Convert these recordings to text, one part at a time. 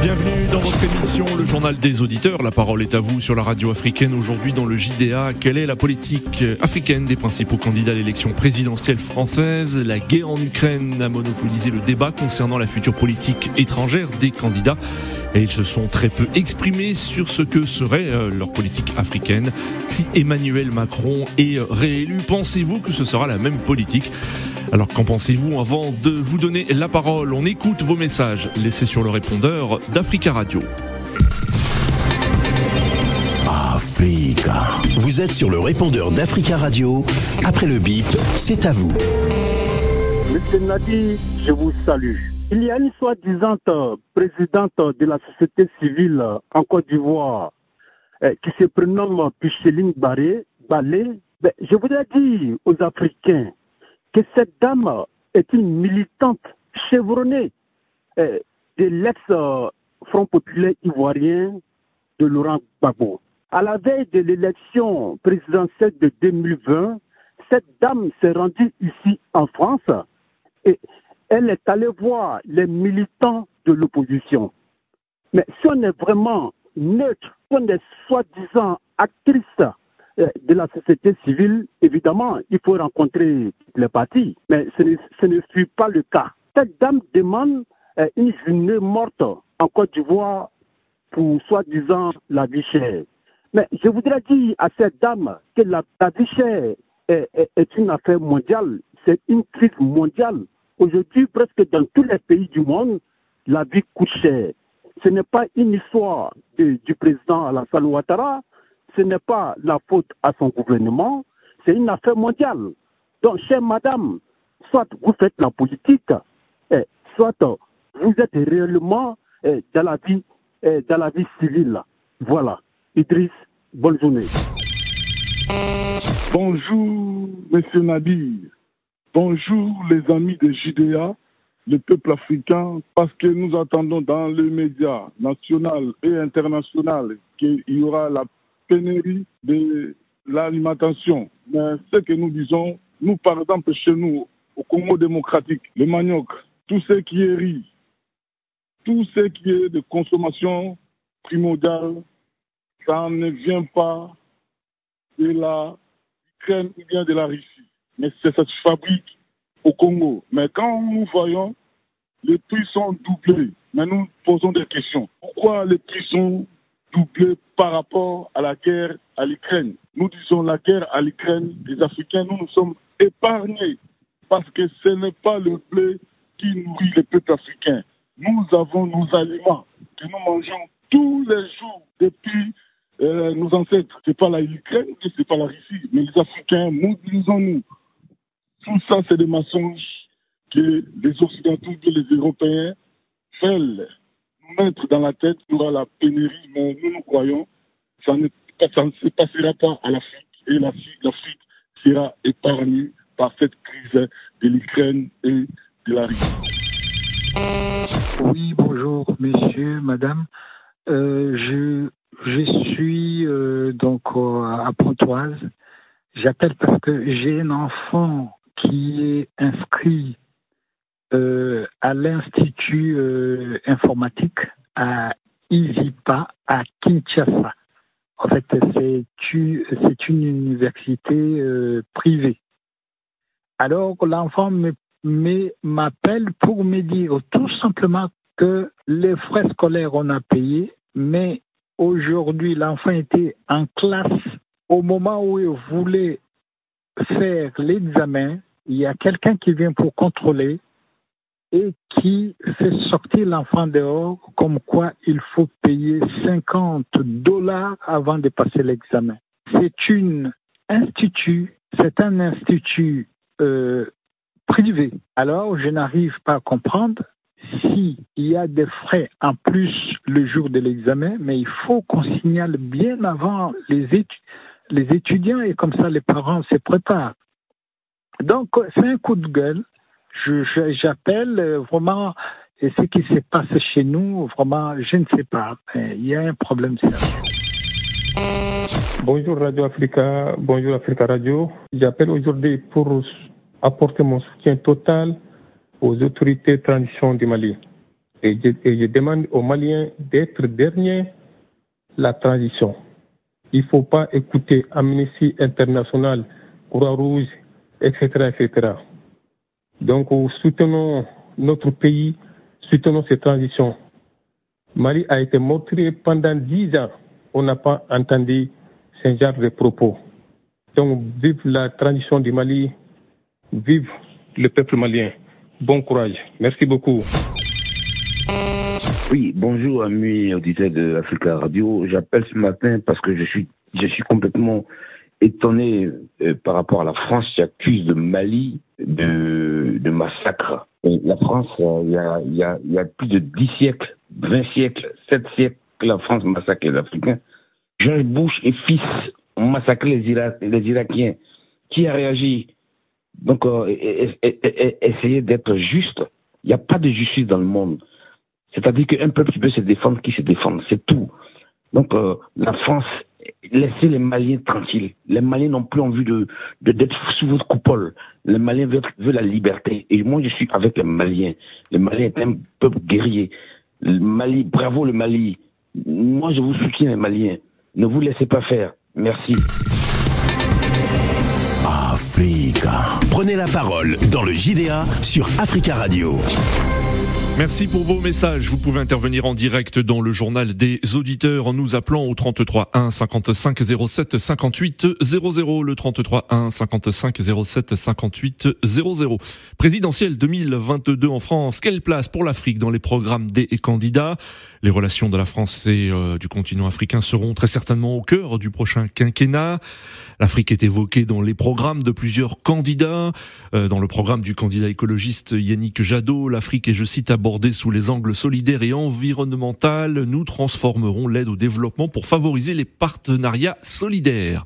Bienvenue dans votre émission, le journal des auditeurs. La parole est à vous sur la radio africaine aujourd'hui dans le JDA. Quelle est la politique africaine des principaux candidats à l'élection présidentielle française? La guerre en Ukraine a monopolisé le débat concernant la future politique étrangère des candidats et ils se sont très peu exprimés sur ce que serait euh, leur politique africaine. Si Emmanuel Macron est réélu, pensez-vous que ce sera la même politique? Alors qu'en pensez-vous avant de vous donner la parole? On écoute vos messages laissés sur le répondeur d'Africa Radio. Africa. Vous êtes sur le répondeur d'Africa Radio. Après le bip, c'est à vous. Monsieur Nadi, je vous salue. Il y a une soi-disant présidente de la société civile en Côte d'Ivoire eh, qui se prénomme Picheline Barré, Balé. Ben, je voudrais dire aux Africains que cette dame est une militante chevronnée eh, de l'ex-Front populaire ivoirien de Laurent Gbagbo. À la veille de l'élection présidentielle de 2020, cette dame s'est rendue ici en France et elle est allée voir les militants de l'opposition. Mais si on est vraiment neutre, si on est soi-disant actrice euh, de la société civile, évidemment, il faut rencontrer les partis. Mais ce ne, ce ne fut pas le cas. Cette dame demande euh, une journée morte en Côte d'Ivoire pour soi-disant la vie chère. Mais je voudrais dire à cette dame que la, vie chère est, une affaire mondiale, c'est une crise mondiale. Aujourd'hui, presque dans tous les pays du monde, la vie coûte cher. Ce n'est pas une histoire du président Alassane Ouattara, ce n'est pas la faute à son gouvernement, c'est une affaire mondiale. Donc, chère madame, soit vous faites la politique, soit vous êtes réellement eh, dans, la vie, eh, dans la vie civile. Voilà. Idriss, bonne journée. Bonjour, monsieur Nadir. Bonjour, les amis de JDA, le peuple africain, parce que nous attendons dans les médias nationaux et internationaux qu'il y aura la pénurie de l'alimentation. Mais ce que nous disons, nous, par exemple, chez nous, au Congo démocratique, le manioc, tout ce qui est riz, tout ce qui est de consommation primordiale, ça ne vient pas de la Ukraine ou bien de la Russie. Mais c'est cette fabrique au Congo. Mais quand nous voyons les prix sont doublés, mais nous posons des questions. Pourquoi les prix sont doublé par rapport à la guerre à l'Ukraine. Nous disons la guerre à l'Ukraine, les Africains, nous nous sommes épargnés parce que ce n'est pas le blé qui nourrit les peuples africains. Nous avons nos aliments que nous mangeons tous les jours depuis euh, nos ancêtres. Ce n'est pas la Ukraine, ce n'est pas la Russie, mais les Africains, mobilisons-nous. Tout ça, c'est des mensonges que les Occidentaux et les Européens veulent mettre dans la tête qu'il y aura la pénurie, mais nous, nous croyons que ça ne, ça ne se passera pas à l'Afrique et l'Afrique sera épargnée par cette crise de l'Ukraine et de la Russie. Oui, bonjour, messieurs, madame. Euh, je, je suis euh, donc à Pontoise. J'appelle parce que j'ai un enfant qui est inscrit à l'Institut euh, informatique à ISIPA à Kinshasa. En fait, c'est une université euh, privée. Alors, l'enfant m'appelle pour me dire tout simplement que les frais scolaires, on a payé, mais aujourd'hui, l'enfant était en classe. Au moment où il voulait faire l'examen, il y a quelqu'un qui vient pour contrôler et qui fait sortir l'enfant dehors comme quoi il faut payer 50 dollars avant de passer l'examen. C'est une institut, c'est un institut euh, privé. Alors, je n'arrive pas à comprendre s'il y a des frais en plus le jour de l'examen, mais il faut qu'on signale bien avant les, les étudiants et comme ça les parents se préparent. Donc, c'est un coup de gueule j'appelle euh, vraiment et ce qui se passe chez nous, vraiment, je ne sais pas. Il y a un problème Bonjour Radio Africa, bonjour Africa Radio. J'appelle aujourd'hui pour apporter mon soutien total aux autorités de transition du Mali. Et je, demande aux Maliens d'être derniers la transition. Il ne faut pas écouter Amnesty International, Croix-Rouge, etc., etc. Donc, soutenons notre pays, soutenons cette transition. Mali a été montré pendant dix ans. On n'a pas entendu ce genre de propos. Donc, vive la transition du Mali, vive le peuple malien. Bon courage. Merci beaucoup. Oui, bonjour amis auditeurs de Africa Radio. J'appelle ce matin parce que je suis, je suis complètement étonné euh, par rapport à la France qui accuse le Mali de, massacre. La France, euh, il y, a, plus de 10 siècles, 20 siècles, 7 siècles que la France massacre les Africains. George Bush et fils ont massacré les, Irakiens. Qui a réagi? Donc, euh, d'être juste. Il n'y a pas de justice dans le monde. C'est-à-dire qu'un peuple qui peut se défendre, qui se défend, c'est tout. Donc, euh, la France laissez les Maliens tranquilles. Les Maliens n'ont plus envie de d'être sous votre coupole. Les Maliens veulent, la liberté. Et moi, je suis avec les Maliens. Les Maliens est un peuple guerrier. Mali, bravo le Mali. Moi, je vous soutiens, les Maliens. Ne vous laissez pas faire. Merci. Africa. Prenez la parole dans le JDA sur Africa Radio. Merci pour vos messages. Vous pouvez intervenir en direct dans le journal des auditeurs en nous appelant au 33 1 55 07 58 00. Le 33 1 55 07 58 00. Présidentielle 2022 en France. Quelle place pour l'Afrique dans les programmes des candidats? Les relations de la France et euh, du continent africain seront très certainement au cœur du prochain quinquennat. L'Afrique est évoquée dans les programmes de plusieurs candidats. Euh, dans le programme du candidat écologiste Yannick Jadot, l'Afrique est, je cite, abordée sous les angles solidaires et environnemental. Nous transformerons l'aide au développement pour favoriser les partenariats solidaires.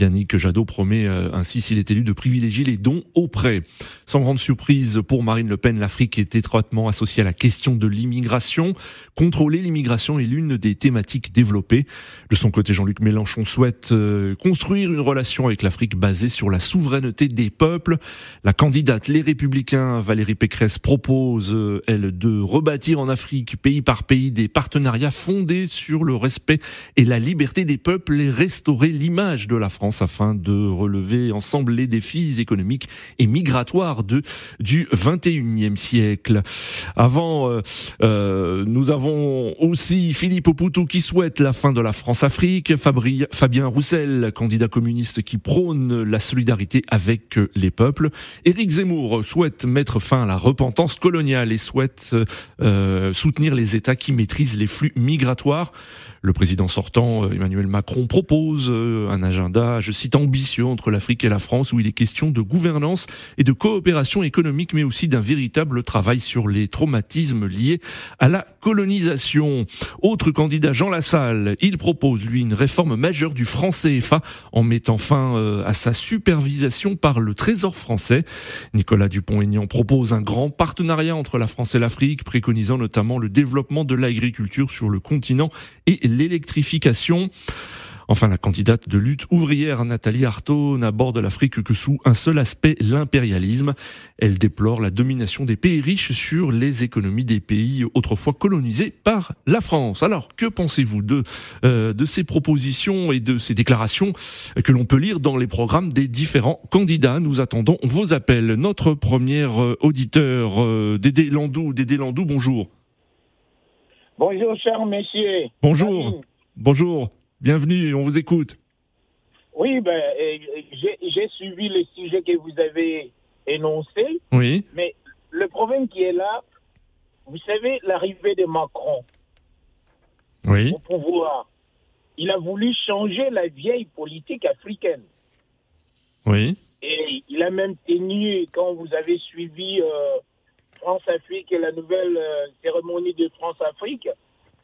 Yannick Jadot promet euh, ainsi, s'il est élu, de privilégier les dons auprès. Sans grande surprise pour Marine Le Pen, l'Afrique est étroitement associée à la question de l'immigration. Contrôler l'immigration est l'une des thématiques développées. De son côté, Jean-Luc Mélenchon souhaite euh, construire une relation avec l'Afrique basée sur la souveraineté des peuples. La candidate Les Républicains, Valérie Pécresse, propose, euh, elle, de rebâtir en Afrique, pays par pays, des partenariats fondés sur le respect et la liberté des peuples et restaurer l'image de la France afin de relever ensemble les défis économiques et migratoires du 21e siècle. Avant, euh, euh, nous avons aussi Philippe Oputo qui souhaite la fin de la France-Afrique, Fabien Roussel, candidat communiste qui prône la solidarité avec les peuples, Éric Zemmour souhaite mettre fin à la repentance coloniale et souhaite euh, soutenir les États qui maîtrisent les flux migratoires. Le président sortant, euh, Emmanuel Macron, propose euh, un agenda, je cite, ambitieux entre l'Afrique et la France, où il est question de gouvernance et de coopération économique, mais aussi d'un véritable travail sur les traumatismes liés à la colonisation. Autre candidat, Jean Lassalle, il propose, lui, une réforme majeure du franc CFA en mettant fin euh, à sa supervision par le Trésor français. Nicolas Dupont-Aignan propose un grand partenariat entre la France et l'Afrique, préconisant notamment le développement de l'agriculture sur le continent et l'électrification. Enfin, la candidate de lutte ouvrière Nathalie Arthaud n'aborde l'Afrique que sous un seul aspect, l'impérialisme. Elle déplore la domination des pays riches sur les économies des pays autrefois colonisés par la France. Alors, que pensez-vous de, euh, de ces propositions et de ces déclarations que l'on peut lire dans les programmes des différents candidats? Nous attendons vos appels. Notre premier euh, auditeur, euh, Dédé Landou. Dédé Landou, bonjour. Bonjour, cher messieurs. Bonjour. Bonjour. Bienvenue, on vous écoute. Oui, ben, j'ai suivi le sujet que vous avez énoncé. Oui. Mais le problème qui est là, vous savez, l'arrivée de Macron oui. au pouvoir, il a voulu changer la vieille politique africaine. Oui. Et il a même tenu, quand vous avez suivi euh, France-Afrique et la nouvelle euh, cérémonie de France-Afrique,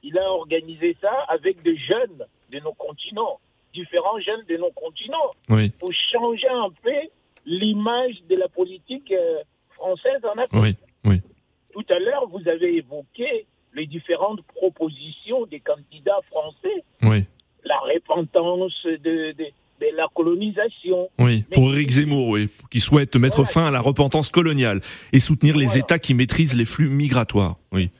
il a organisé ça avec des jeunes de nos continents, différents jeunes de nos continents, pour changer un peu l'image de la politique euh, française en Afrique. Oui. Tout à l'heure, vous avez évoqué les différentes propositions des candidats français. La repentance de, de la colonisation. Oui, pour Éric Zemmour, oui, qui souhaite mettre fin à la repentance coloniale et soutenir les États qui maîtrisent les flux migratoires. Oui.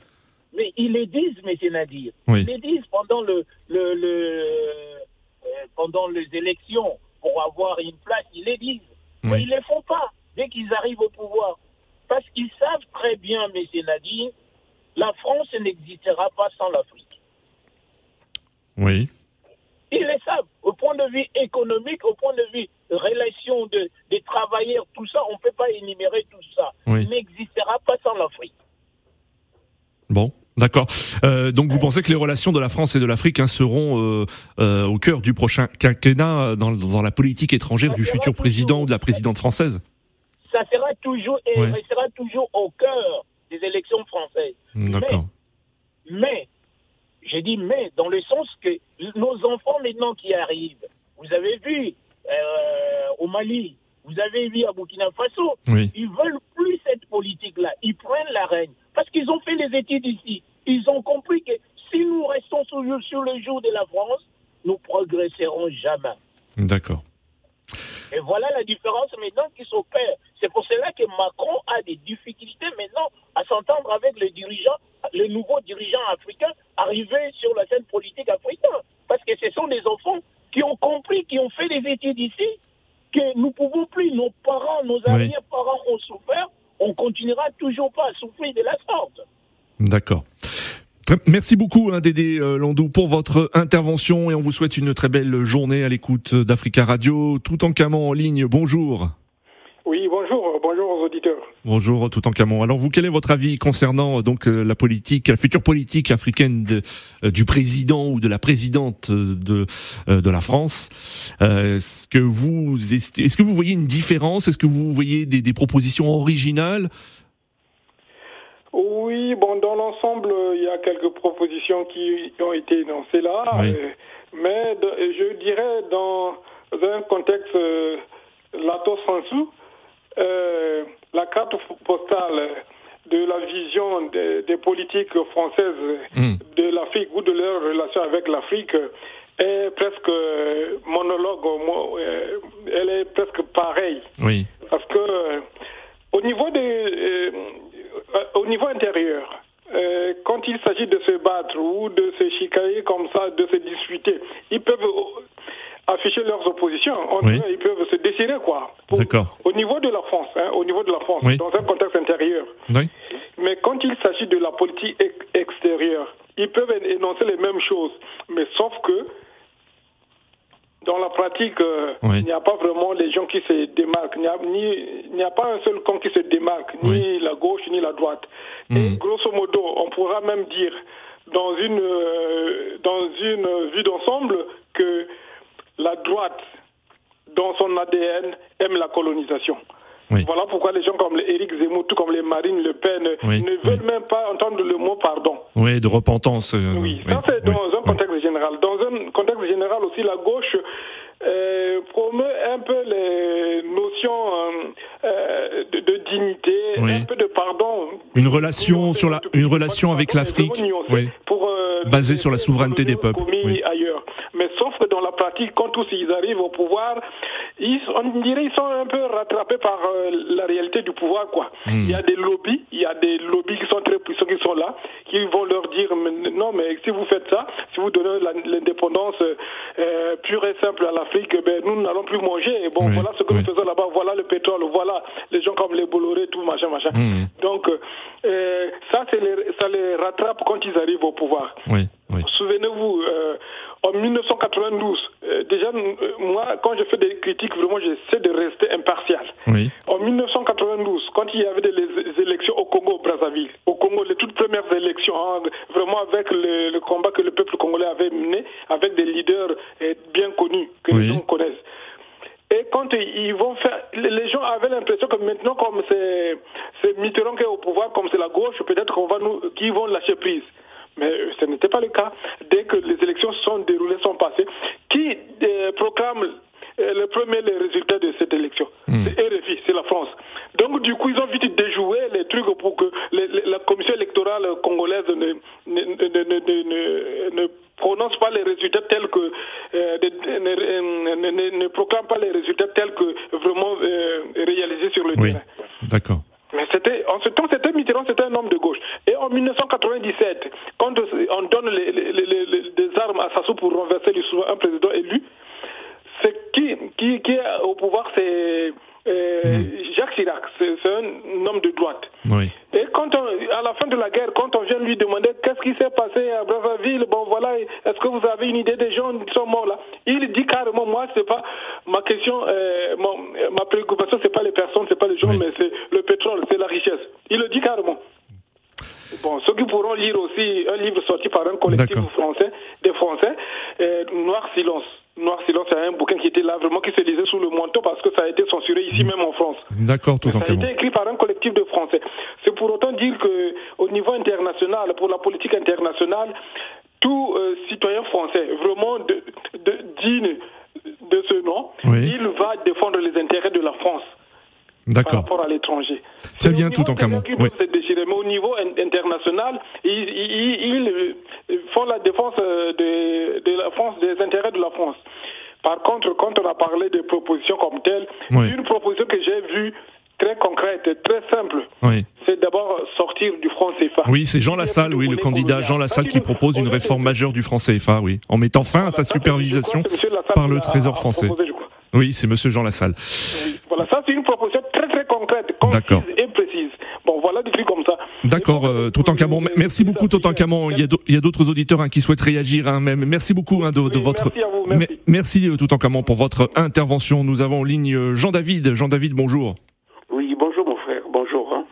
Mais ils les disent, M. Nadir. Oui. Ils les disent pendant le, le, le euh, pendant les élections pour avoir une place. Ils les disent. Mais ils ne les font pas dès qu'ils arrivent au pouvoir. Parce qu'ils savent très bien, M. Nadir, la France n'existera pas sans l'Afrique. Oui. Ils le savent. Au point de vue économique, au point de vue relation de, des travailleurs, tout ça, on ne peut pas énumérer tout ça. Oui. Il n'existera pas sans l'Afrique. Bon, d'accord. Euh, donc vous pensez que les relations de la France et de l'Afrique hein, seront euh, euh, au cœur du prochain quinquennat dans, dans la politique étrangère du futur président ou de la présidente française? Ça sera toujours et Oui. restera toujours au cœur des élections françaises. D'accord. Mais, j'ai dit mais, dans le sens que nos enfants maintenant qui arrivent, vous avez vu euh, au Mali, vous avez vu à Burkina Faso, Oui. ils veulent plus cette politique-là. Ils prennent la règne parce qu'ils ont fait les études ici. Ils ont compris que si nous restons sur le jour de la France, nous progresserons jamais. D'accord. Et voilà la différence maintenant qui s'opère. C'est pour cela que Macron a des difficultés maintenant à s'entendre avec les dirigeants, les nouveaux dirigeants africains arrivés sur la scène politique africaine. Parce que ce sont des enfants qui ont compris, qui ont fait des études ici, que nous ne pouvons plus, nos parents, nos arrière-parents ont souffert, on continuera toujours pas à souffrir de la sorte. D'accord. Merci beaucoup hein, Dédé euh, Landou pour votre intervention et on vous souhaite une très belle journée à l'écoute d'Africa Radio. Tout en camon en ligne, bonjour. Oui, bonjour, bonjour aux auditeurs. Bonjour tout en camon. Alors vous, quel est votre avis concernant euh, donc euh, la politique, la future politique africaine de, du président ou de la présidente de de la France? Est-ce que vous est- est-ce que vous voyez une différence? Est-ce que vous voyez des, des propositions originales? Oui, bon, dans l'ensemble, il y a quelques propositions qui ont été énoncées là, Oui. euh, mais je dirais dans un contexte euh, lato sensu, euh, la carte postale de la vision des, des politiques françaises Hmm. de l'Afrique ou de leur relation avec l'Afrique est presque euh, monologue, mo- elle est presque pareille. Oui. Parce que au niveau des, au niveau intérieur, euh, quand il s'agit de se battre ou de se chicaner comme ça, de se disputer, ils peuvent euh, afficher leurs oppositions. En Oui. ils peuvent se décider quoi. D'accord. Au niveau de la France, hein, au niveau de la France, Oui. dans un contexte intérieur. Oui. Mais quand il s'agit de la politique ex- extérieure, ils peuvent énoncer les mêmes choses. Mais sauf que, dans la pratique, euh, Oui. il n'y a pas vraiment les gens qui se démarquent. Il n'y a, ni- il n'y a pas un seul camp qui se démarque, ni la gauche, ni la droite. Et Mhm. grosso modo, on pourra même dire, dans une, euh, dans une vue d'ensemble, que la droite, dans son ADN, aime la colonisation. Oui. Voilà pourquoi les gens comme les Éric Zemmour, tout comme les Marine Le Pen, Oui, ne veulent même pas entendre le mot pardon. Oui, de repentance. euh, Oui, ça c'est dans un oui. contexte général. Dans un contexte général aussi, la gauche euh, promeut un peu les notions euh, euh, de, de dignité, Oui. un peu de pardon. Une relation sur la, une relation avec l'Afrique, oui, pour, basée sur la souveraineté des peuples. Oui. ailleurs. Mais sauf que quand tous ils arrivent au pouvoir, ils, on dirait ils sont un peu rattrapés par euh, la réalité du pouvoir. quoi. Hmm. Il y a des lobbies, il y a des lobbies qui sont très puissants qui sont là, qui vont leur dire mais non, mais si vous faites ça, si vous donnez l'indépendance euh, pure et simple à l'Afrique, ben, nous n'allons plus manger. Et bon, Oui, voilà ce que oui. nous faisons là-bas, voilà le pétrole, voilà les gens comme les Bolloré, tout machin, machin. Hmm. Donc, euh, ça, les- ça les rattrape quand ils arrivent au pouvoir. Oui, oui. Souvenez-vous, euh, en 1992, euh, déjà, euh, moi, quand je fais des critiques, vraiment, j'essaie de rester impartial. Oui. En 1992, quand il y avait des les élections au Congo-Brazzaville, au Congo, les toutes premières élections, hein, vraiment avec le, le combat que le peuple congolais avait mené, avec des leaders euh, bien connus, que Oui. les gens connaissent. Et quand ils vont faire, les gens avaient l'impression que maintenant, comme c'est c'est Mitterrand qui est au pouvoir, comme c'est la gauche, peut-être qu'on va nous, qu'ils vont lâcher prise. Mais ce n'était pas le cas. Dès que les élections sont déroulées, sont passées, qui euh, proclame euh, le premier les résultats de cette élection? C'est RFI, c'est la France. Donc du coup, ils ont vite déjoué les trucs pour que les- les- la commission électorale congolaise ne, ne, ne, ne, prononce pas les résultats tels que euh, ne, ne- ne- ne tel que vraiment euh, réalisé sur le Oui, terrain. d'accord. En ce temps, c'était Mitterrand, c'était un homme de gauche. Et en 1997, quand on donne les, armes à Sassou pour renverser un président élu, c'est qui, qui, qui est au pouvoir, c'est euh, Jacques Chirac. C'est un homme de droite. Oui. Et quand on, à la fin de la guerre, quand on vient lui demander qu'est-ce qui s'est passé à Brazzaville, bon voilà, est-ce que vous avez une idée des gens qui sont morts là? Il dit carrément, moi c'est pas ma question, euh, mon- ma préoccupation c'est pas les personnes, c'est pas les gens, Oui. mais c'est le pétrole, c'est la richesse. Il le dit carrément. Bon, ceux qui pourront lire aussi un livre sorti par un collectif français, des Français, euh, Noir Silence. Noir Silence, c'est un bouquin qui était là vraiment qui se lisait sous le manteau parce que ça a été censuré ici même en France. D'accord, tout en ça a été écrit par un collectif de Français. C'est pour autant dire que au niveau international, pour la politique internationale, tout euh, citoyen français vraiment de, de, digne de ce nom, Oui. il va défendre les intérêts de la France par D'accord. rapport à l'étranger. Très bien, tout en camon. Oui. mais au niveau in- international, ils, ils- ils, font la défense euh, de la France, des intérêts de la France. Par contre, quand on a parlé de propositions comme telles, Oui. une proposition que j'ai vue très concrète, très simple, Oui. c'est d'abord sortir du franc CFA. Oui, c'est Jean Lassalle, oui, le candidat Jean Lassalle qui propose une réforme majeure du franc CFA, oui, en mettant fin à sa supervision par le Trésor français. Oui, c'est Monsieur Jean Lassalle. Voilà, ça c'est une proposition très très concrète, concise et précise. Bon, voilà des trucs comme ça. D'accord, euh, Toutankhamon. M- Merci beaucoup, Toutankhamon. Il y a d'au- il y a d'autres auditeurs hein, qui souhaitent réagir. Hein, même. Merci beaucoup hein, de, de Oui, votre. Merci à vous, merci. Me- merci, euh, Toutankhamon, pour votre intervention. Nous avons en ligne euh, Jean-David. Jean-David, bonjour. Oui, bonjour mon frère, bonjour. hein.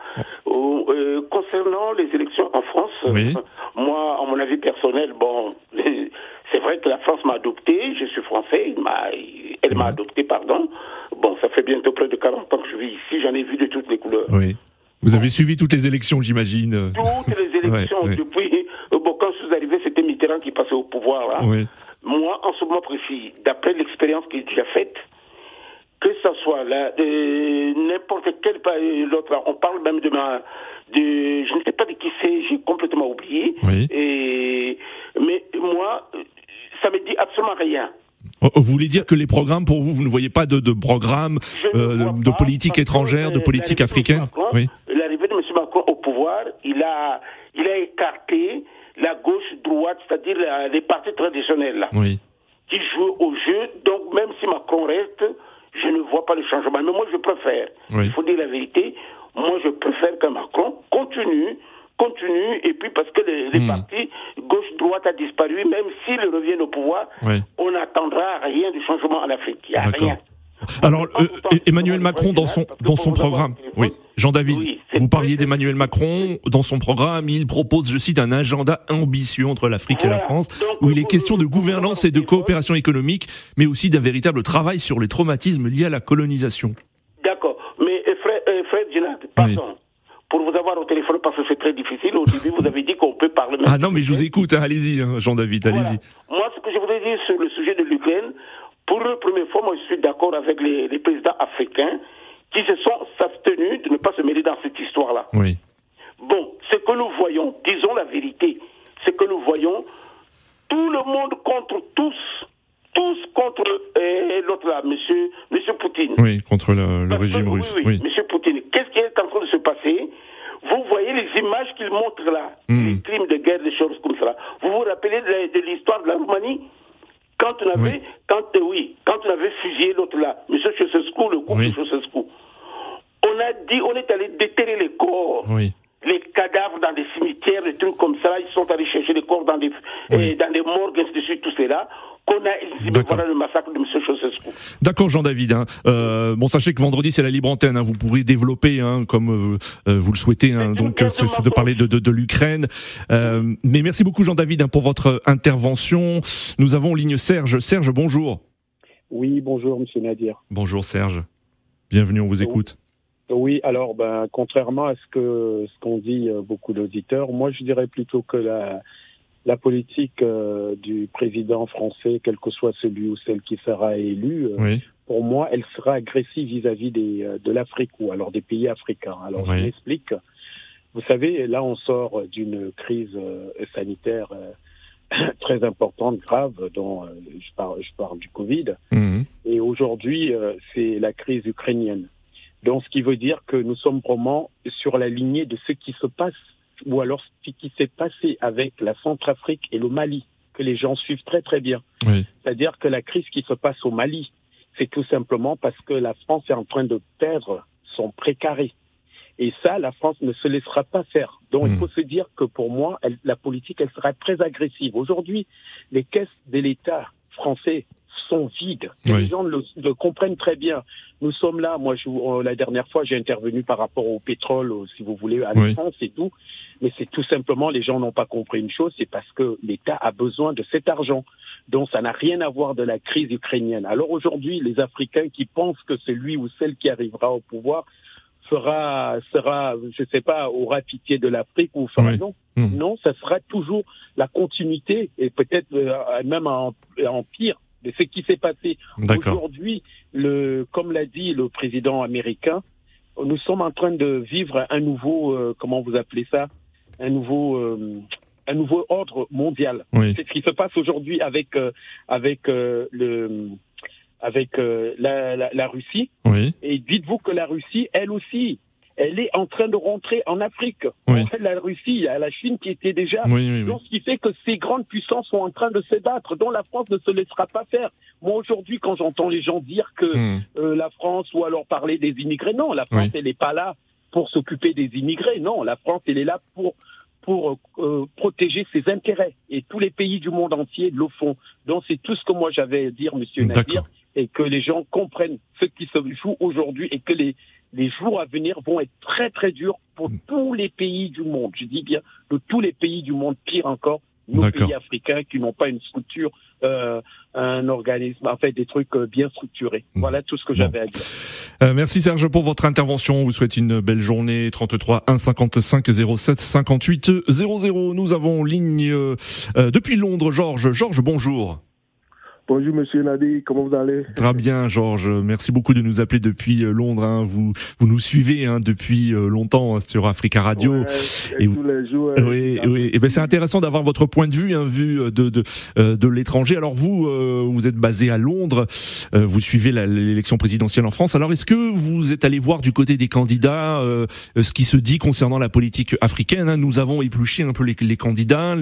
Oh, euh, concernant les élections en France, Oui. euh, moi, à mon avis personnel, bon, c'est vrai que la France m'a adopté, je suis français, elle m'a adopté, pardon. Bon, ça fait bientôt près de 40 ans que je vis ici, j'en ai vu de toutes les couleurs. Oui. Vous avez suivi toutes les élections, j'imagine. euh. Toutes les élections, Ouais, ouais. depuis, euh, bon, quand je suis arrivé, c'était Mitterrand qui passait au pouvoir. là. Oui. Moi, en ce moment précis, d'après l'expérience que j'ai déjà faite, que ce soit là, n'importe quel pays, l'autre, on parle même de ma. De, je ne sais pas de qui c'est, j'ai complètement oublié. Oui. Et, mais moi, euh, ça me dit absolument rien. Oh, Vous voulez dire que les programmes, pour vous, vous ne voyez pas de, de programme euh, de pas, politique étrangère, de euh, politique africaine Oui. L'arrivée de M. Macron au pouvoir, il a, il a écarté la gauche-droite, c'est-à-dire les partis traditionnels. là. Oui. qui jouent au jeu. Donc même si Macron reste, je ne vois pas le changement. Mais moi, je préfère, Oui. il faut dire la vérité, moi, je préfère que Macron continue, continue, et puis parce que les, les Hmm. partis gauche-droite a disparu, même s'ils reviennent au pouvoir, Oui. on n'attendra rien de changement en Afrique. Il n'y a rien. Alors, euh, Emmanuel Macron, dans son, dans son programme, oui, Jean-David, oui, vous parliez d'Emmanuel Macron, dans son programme, il propose, je cite, un agenda ambitieux entre l'Afrique et la. France, Donc, où il est question de gouvernance et de coopération économique, mais aussi d'un véritable travail sur les traumatismes liés à la colonisation. D'accord. Mais euh, Fred, euh, Fred Gillard, pardon. Pour vous avoir au téléphone, parce que c'est très difficile, au début, vous avez dit qu'on peut parler Ah non, mais je vous écoute, hein, allez-y, hein, Jean-David, Voilà. allez-y. Moi, ce que je voudrais dire sur le sujet de l'Ukraine, pour la première fois, moi, je suis d'accord avec les, les présidents africains qui se sont abstenus de ne pas se mêler dans cette histoire-là. Oui, Bon, ce que nous voyons, disons la vérité, ce que nous voyons, tout le monde contre tous, tous contre euh, l'autre là, monsieur, monsieur Poutine. oui, contre le, le Parce que- régime oui, russe, oui, oui. Monsieur Poutine, qu'est-ce qui est en train de se passer? Vous voyez les images qu'il montre là, Hmm. les crimes de guerre, des choses comme ça. Vous vous rappelez de, l'histoire de la Roumanie quand on avait, Oui. quand, euh, oui, quand on avait fusillé l'autre là, Monsieur Ceausescu, le couple Oui. de Ceausescu, on a dit, on est allé déterrer les corps Oui. les cadavres dans des cimetières, des trucs comme ça, ils sont allés chercher les corps dans des, Oui. euh, dans des morgues, ainsi de suite, tout cela, qu'on a voilà le massacre de M. Ceausescu. D'accord, Jean-David. Hein. Euh, bon, sachez que vendredi c'est la libre antenne. Hein. Vous pourrez développer, hein, comme euh, euh, vous le souhaitez. Hein. Donc, c'est de parler de, de, de l'Ukraine. Euh, mais merci beaucoup, Jean-David, hein, pour votre intervention. Nous avons en ligne Serge. Serge, bonjour. Oui, bonjour, monsieur Nadir. Bonjour, Serge. Bienvenue, on vous écoute. Oui, alors, ben, contrairement à ce que ce qu'ont dit euh, beaucoup d'auditeurs, moi, je dirais plutôt que la la politique euh, du président français, quel que soit celui ou celle qui sera élu, euh, Oui. pour moi, elle sera agressive vis-à-vis des euh, de l'Afrique ou alors des pays africains. Alors, Oui. je m'explique. Vous savez, là, on sort d'une crise euh, sanitaire euh, très importantes, graves, dont je, parle, je parle du Covid. Mhm. Et aujourd'hui, c'est la crise ukrainienne. Donc, ce qui veut dire que nous sommes vraiment sur la lignée de ce qui se passe, ou alors ce qui s'est passé avec la Centrafrique et le Mali, que les gens suivent très très bien. Oui. C'est-à-dire que la crise qui se passe au Mali, c'est tout simplement parce que la France est en train de perdre son précaré. Et ça, la France ne se laissera pas faire. Donc, il Mm. faut se dire que pour moi, elle- la politique, elle sera très agressive. Aujourd'hui, les caisses de l'État français sont vides. Oui. Les gens le, le comprennent très bien. Nous sommes là. Moi, je, euh, la dernière fois, j'ai intervenu par rapport au pétrole, au- si vous voulez, à Oui. et tout. Mais c'est tout simplement, les gens n'ont pas compris une chose, c'est parce que l'État a besoin de cet argent. Donc, ça n'a rien à voir de la crise ukrainienne. Alors aujourd'hui, les Africains qui pensent que c'est lui ou celle qui arrivera au pouvoir sera, sera, je sais pas, aura pitié de l'Afrique ou fera Oui. non. Mhm. Non, ça sera toujours la continuité et peut-être euh, même en, en pire de ce qui s'est passé. Aujourd'hui, le, comme l'a dit le président américain, nous sommes en train de vivre un nouveau, euh, comment vous appelez ça, un nouveau, euh, un nouveau ordre mondial. Oui. C'est ce qui se passe aujourd'hui avec euh, avec le avec la, la, la Russie. Oui. Et dites-vous que la Russie, elle aussi, elle est en train de rentrer en Afrique. Oui. En fait, la Russie, la Chine qui était déjà. Oui, oui, oui. Donc, ce qui fait que ces grandes puissances sont en train de se battre, dont la France ne se laissera pas faire. Moi, aujourd'hui, quand j'entends les gens dire que Mhm. euh, la France, ou alors parler des immigrés, non, la France, elle n'est pas là pour s'occuper des immigrés. Non, la France, elle est là pour pour euh, protéger ses intérêts. Et tous les pays du monde entier le font. Donc, c'est tout ce que moi j'avais à dire, Monsieur Nadir et que les gens comprennent ce qui se joue aujourd'hui et que les, les jours à venir vont être très très durs pour Mm. tous les pays du monde. Je dis bien de tous les pays du monde, pire encore, nos pays africains qui n'ont pas une structure, euh, un organisme, en fait des trucs euh, bien structurés. Mm. Voilà tout ce que Bon. j'avais à dire. Euh, merci Serge pour votre intervention. On vous souhaite une belle journée. 33 1 55 07 58 00. Nous avons ligne euh, euh, depuis Londres Georges. Georges, bonjour. Bonjour Monsieur Nadi, comment vous allez? Très bien Georges. Merci beaucoup de nous appeler depuis euh, Londres. hein. Vous vous nous suivez hein, depuis euh, longtemps hein, sur Africa Radio. Ouais, Et et vous- tous les jours. Oui, oui. Et ben c'est intéressant d'avoir votre point de vue, hein, vu euh, de de, euh, de l'étranger. Alors vous, euh, vous êtes basé à Londres, euh, vous suivez l'élection présidentielle en France. Alors est-ce que vous êtes allé voir du côté des candidats euh, ce qui se dit concernant la politique africaine hein? Nous avons épluché un peu les, les candidats,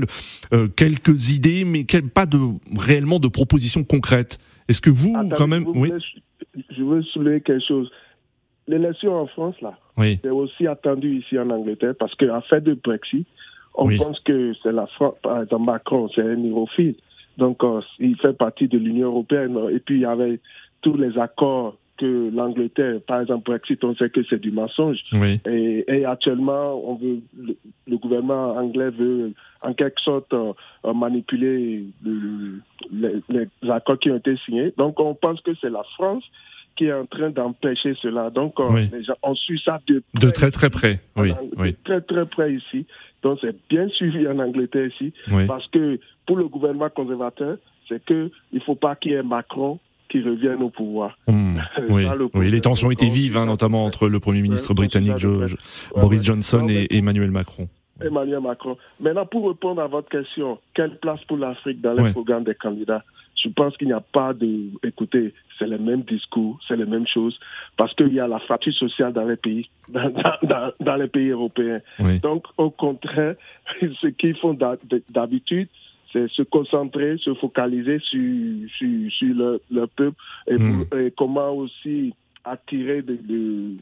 euh, quelques idées, mais quel- pas de réellement de propositions concrètes. Est-ce que vous, quand même, je oui, voulais- Je veux soulever quelque chose. L'élection en France, là, oui, c'est aussi attendu ici en Angleterre parce qu'en fait de Brexit, on Oui. pense que c'est la France, par exemple Macron, c'est un néophyte. Donc, euh, il fait partie de l'Union européenne. Et puis, il y avait tous les accords que l'Angleterre, par exemple Brexit, on sait que c'est du mensonge. oui, Et, et actuellement, on veut, le, le gouvernement anglais veut en quelque sorte euh, euh, manipuler le- les, les accords qui ont été signés. Donc, on pense que c'est la France qui est en train d'empêcher cela. Donc, euh, Oui. les gens, on suit ça de, de très très près. Oui, en- oui, de très très près ici. Donc, c'est bien suivi en Angleterre ici. oui. Parce que pour le gouvernement conservateur, c'est que il faut pas qu'il y ait Macron qui revienne au pouvoir. Oui, le oui, les tensions étaient vives, hein, notamment entre le Premier ministre britannique Jo- Jo- Boris. Johnson et Emmanuel Macron. Emmanuel Macron. Maintenant, pour répondre à votre question, quelle place pour l'Afrique dans les Ouais. programmes des candidats? Je pense qu'il n'y a pas de. Écoutez, c'est les mêmes discours, c'est les mêmes choses, parce qu'il y a la fracture sociale dans les pays, dans, dans- dans- dans les pays européens. Oui. Donc, au contraire, ce qu'ils font d'ha- d'habitude, c'est se concentrer, se focaliser sur, sur, sur leur, leur peuple et, Mm. pour- et comment aussi attirer de, de-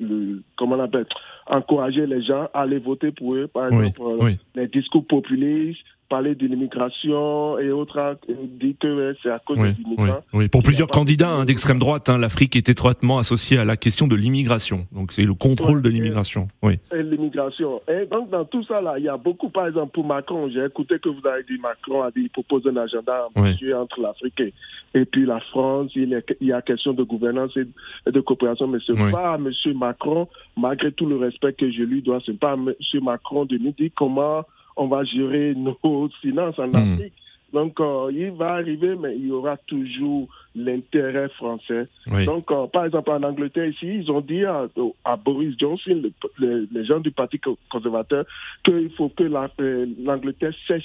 le- comment on appelle encourager les gens à aller voter pour eux par Oui, exemple euh, oui. les discours populistes parler de l'immigration et autres dit que c'est à cause Oui, des oui, immigrants oui. Pour plusieurs candidats hein, d'extrême droite, hein, l'Afrique est étroitement associée à la question de l'immigration. Donc c'est le contrôle de l'immigration. Oui, et l'immigration. Et donc, dans tout ça, là, il y a beaucoup, par exemple, pour Macron, j'ai écouté que vous avez dit Macron a dit il propose un agenda ambitieux entre l'Afrique et, et puis la France. Il, est- il y a question de gouvernance et de coopération, mais ce n'est pas à M. Macron, malgré tout le respect que je lui dois, ce n'est pas à M. Macron de nous dire comment on va gérer nos finances en Hmm. Afrique. Donc, euh, il va arriver, mais il y aura toujours l'intérêt français. oui, Donc, euh, par exemple, en Angleterre, ici, ils ont dit à, à Boris Johnson, le- le- les gens du Parti co- conservateur, qu'il faut que la- euh, l'Angleterre cesse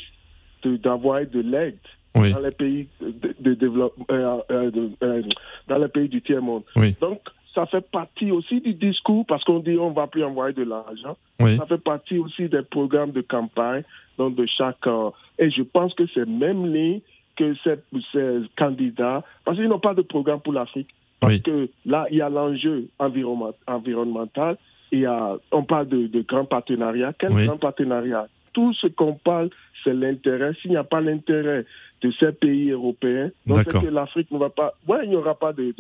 d'avoir de, l'aide Oui. dans les pays de, de développement, euh, euh, de- euh, dans les pays du tiers monde. Oui. Donc, ça fait partie aussi du discours parce qu'on dit on va plus envoyer de l'argent. Oui. Ça fait partie aussi des programmes de campagne donc de chaque. euh, et je pense que c'est même ligne que ces, ces candidats, parce qu'ils n'ont pas de programme pour l'Afrique. Parce Oui. que là, il y a l'enjeu environnement- environnemental. A, on parle de, de grands partenariats. Quel Oui. grand partenariat? Tout ce qu'on parle, c'est l'intérêt. S'il n'y a pas l'intérêt de ces pays européens, donc c'est D'accord. que l'Afrique ne va pas. Ouais, il n'y aura pas de,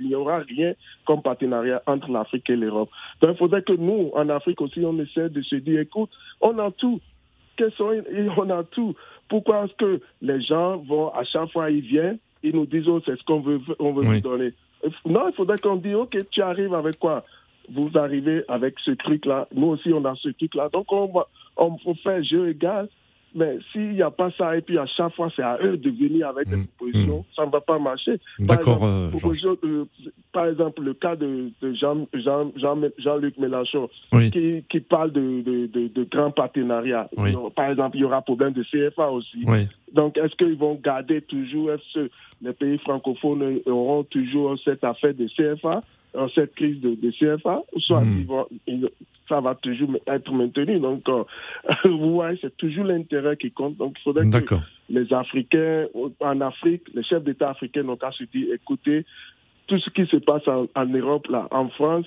il n'y aura rien comme partenariat entre l'Afrique et l'Europe. Donc il faudrait que nous, en Afrique aussi, on essaie de se dire, écoute, on a tout. Quels sont, on a tout. Pourquoi est-ce que les gens vont, à chaque fois ils viennent, ils nous disent, oh, c'est ce qu'on veut, on veut Oui. vous donner. Non, il faudrait qu'on dise, ok, tu arrives avec quoi? Vous arrivez avec ce truc-là. Nous aussi, on a ce truc-là. Donc, on va, on, on fait jeu égal. Mais s'il n'y a pas ça, et puis à chaque fois, c'est à eux de venir avec des propositions, ça ne va pas marcher. Par D'accord, euh, par exemple, le cas de, de Jean, Jean, Jean, Jean-Luc Mélenchon, Oui. qui, qui parle de, de, de, de grands partenariats. Oui. Donc, Par exemple, il y aura problème de CFA aussi. Oui. Donc, est-ce qu'ils vont garder toujours, est-ce que les pays francophones auront toujours cette affaire de CFA, euh, cette crise de, de CFA, soit Hmm. ils vont- ils- ça va toujours être maintenu. Donc, euh, vous voyez, c'est toujours l'intérêt qui compte. Donc, il faudrait que les Africains, en Afrique, les chefs d'État africains n'ont qu'à se dire, écoutez, tout ce qui se passe en, en Europe, là, en France,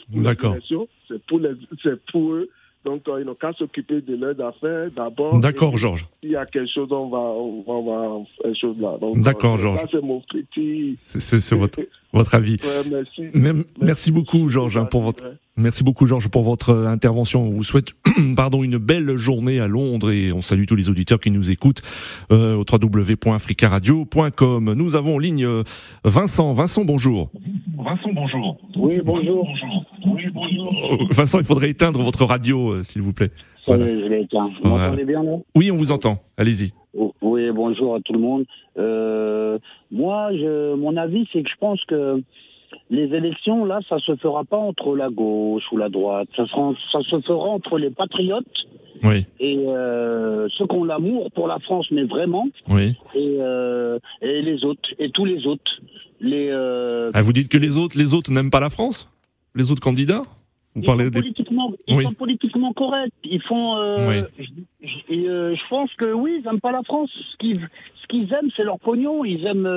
pour, c'est pour eux. Donc, ils n'ont qu'à s'occuper de leurs affaires d'abord. D'accord, Georges. S'il y a quelque chose, on va, on va, chose là. D'accord, Georges. Ça, c'est mon critique. C'est votre, votre avis. Ouais, merci. Même- merci beaucoup, Georges, hein, pour votre. Merci beaucoup, Georges, pour votre euh, intervention. On vous souhaite, pardon, une belle journée à Londres et on salue tous les auditeurs qui nous écoutent euh, au www.africaradio.com. Nous avons en ligne euh, Vincent. Vincent, bonjour. Vincent, bonjour. Oui, bonjour. Oui, bonjour. Oh, Vincent, il faudrait éteindre votre radio, euh, s'il vous plaît. Ça y est, je l'ai éteint. Vous Voilà. m'entendez bien, là? Oui, on vous entend. Allez-y. Oh, Oui, bonjour à tout le monde. Euh, moi, je, mon avis, c'est que je pense que les élections, là, ça se fera pas entre la gauche ou la droite. Ça, sera- ça se fera entre les patriotes Oui. et euh, ceux qui ont l'amour pour la France, mais vraiment, Oui. et, euh, et les autres, et tous les autres. Les, euh, Ah, vous dites que les autres, les autres n'aiment pas la France? Les autres candidats? Vous ils parlez sont des... politiquement, ils Oui. sont politiquement corrects. Ils font. Oui. je pense que oui, ils n'aiment pas la France. Ce qu'ils, ce qu'ils aiment, c'est leur pognon. Ils aiment.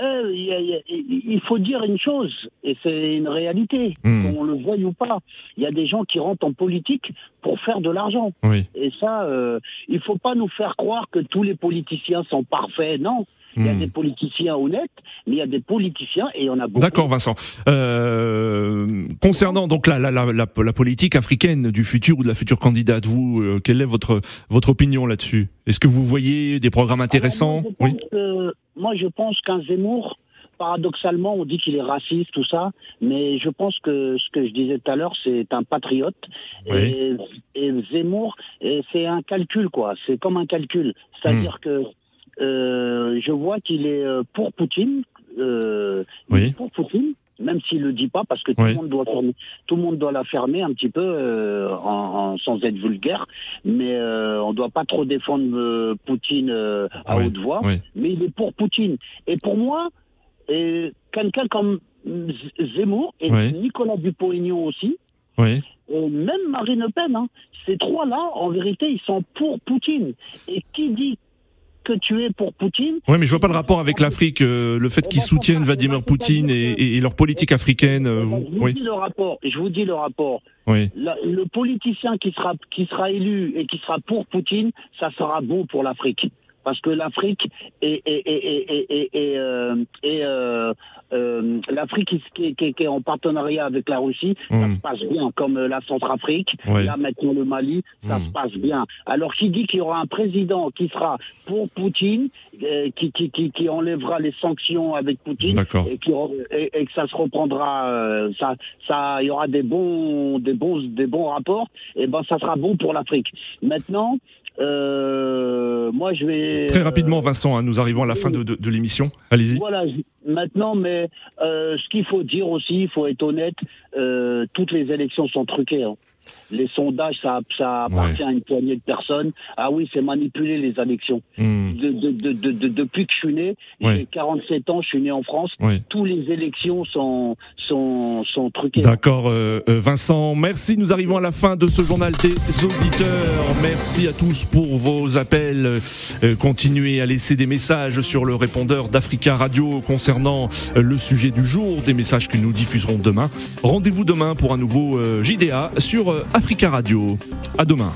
Euh, Oui. il y a- il y a- il faut dire une chose, et c'est une réalité, Hmm. qu'on le veuille ou pas. Il y a des gens qui rentrent en politique pour faire de l'argent. Oui. Et ça, euh, il faut pas nous faire croire que tous les politiciens sont parfaits. Non. Il y a Hmm. des politiciens honnêtes, mais il y a des politiciens, et il y en a beaucoup. D'accord, Vincent. Euh, concernant donc la, la, la, la, la politique africaine du futur ou de la future candidate, vous, euh, quelle est votre votre opinion là-dessus? Est-ce que vous voyez des programmes intéressants Alors, moi, je pense que- moi, je pense qu'un Zemmour, paradoxalement, on dit qu'il est raciste, tout ça, mais je pense que ce que je disais tout à l'heure, c'est un patriote. Et, et Zemmour, c'est un calcul, quoi. C'est comme un calcul. C'est-à-dire que euh, je vois qu'il est euh, pour Poutine. Euh, Oui. est pour Poutine. Même s'il le dit pas, parce que tout, Oui. le monde doit fermer, tout le monde doit la fermer un petit peu, euh, en, en- sans être vulgaire. Mais euh, on doit pas trop défendre euh, Poutine euh, à Oui, haute voix. oui. Mais il est pour Poutine. Et pour moi, quelqu'un comme Zemmour et. Nicolas Dupont-Aignan aussi, Oui. et même Marine Le Pen, hein, ces trois-là, en vérité, ils sont pour Poutine. Et qui dit que tu es pour Poutine Oui, mais je vois pas le rapport avec l'Afrique, euh, le fait qu'ils soutiennent Vladimir Poutine et, leur politique africaine. euh, vous- Je vous oui. dis le rapport. Je vous dis le rapport. Oui. La- le politicien qui sera qui sera élu et qui sera pour Poutine, ça sera bon pour l'Afrique. Parce que l'Afrique est, est, est, est, est, est- est, euh, est, euh, euh, l'Afrique qui, qui- qui- est en partenariat avec la Russie, ça Mm. se passe bien, comme euh, la Centrafrique, Ouais. là maintenant le Mali, ça Mm. se passe bien. Alors qui dit qu'il y aura un président qui sera pour Poutine, euh, qui, qui, qui, qui enlèvera les sanctions avec Poutine, et, que ça se reprendra, euh, ça, ça, il y aura des bons, des bons, des bons rapports, et ben ça sera bon pour l'Afrique. Maintenant, euh, moi je vais Très euh, rapidement, Vincent, hein, nous arrivons à la fin de, de, de l'émission. Allez-y. voilà, maintenant, mais euh, ce qu'il faut dire aussi, il faut être honnête, euh, toutes les élections sont truquées. hein. Les sondages, ça, ça appartient à une poignée de personnes. Ah oui, c'est manipuler les élections. Hmm. De, de, de, de, depuis que je suis né, j'ai 47 ans, je suis né en France, Oui. tous les élections sont, sont, sont truquées. D'accord, euh, euh, Vincent. Merci. Nous arrivons à la fin de ce journal des auditeurs. Merci à tous pour vos appels. Euh, continuez à laisser des messages sur le répondeur d'Africa Radio concernant euh, le sujet du jour, des messages que nous diffuserons demain. Rendez-vous demain pour un nouveau euh, JDA sur Africa Radio. À demain.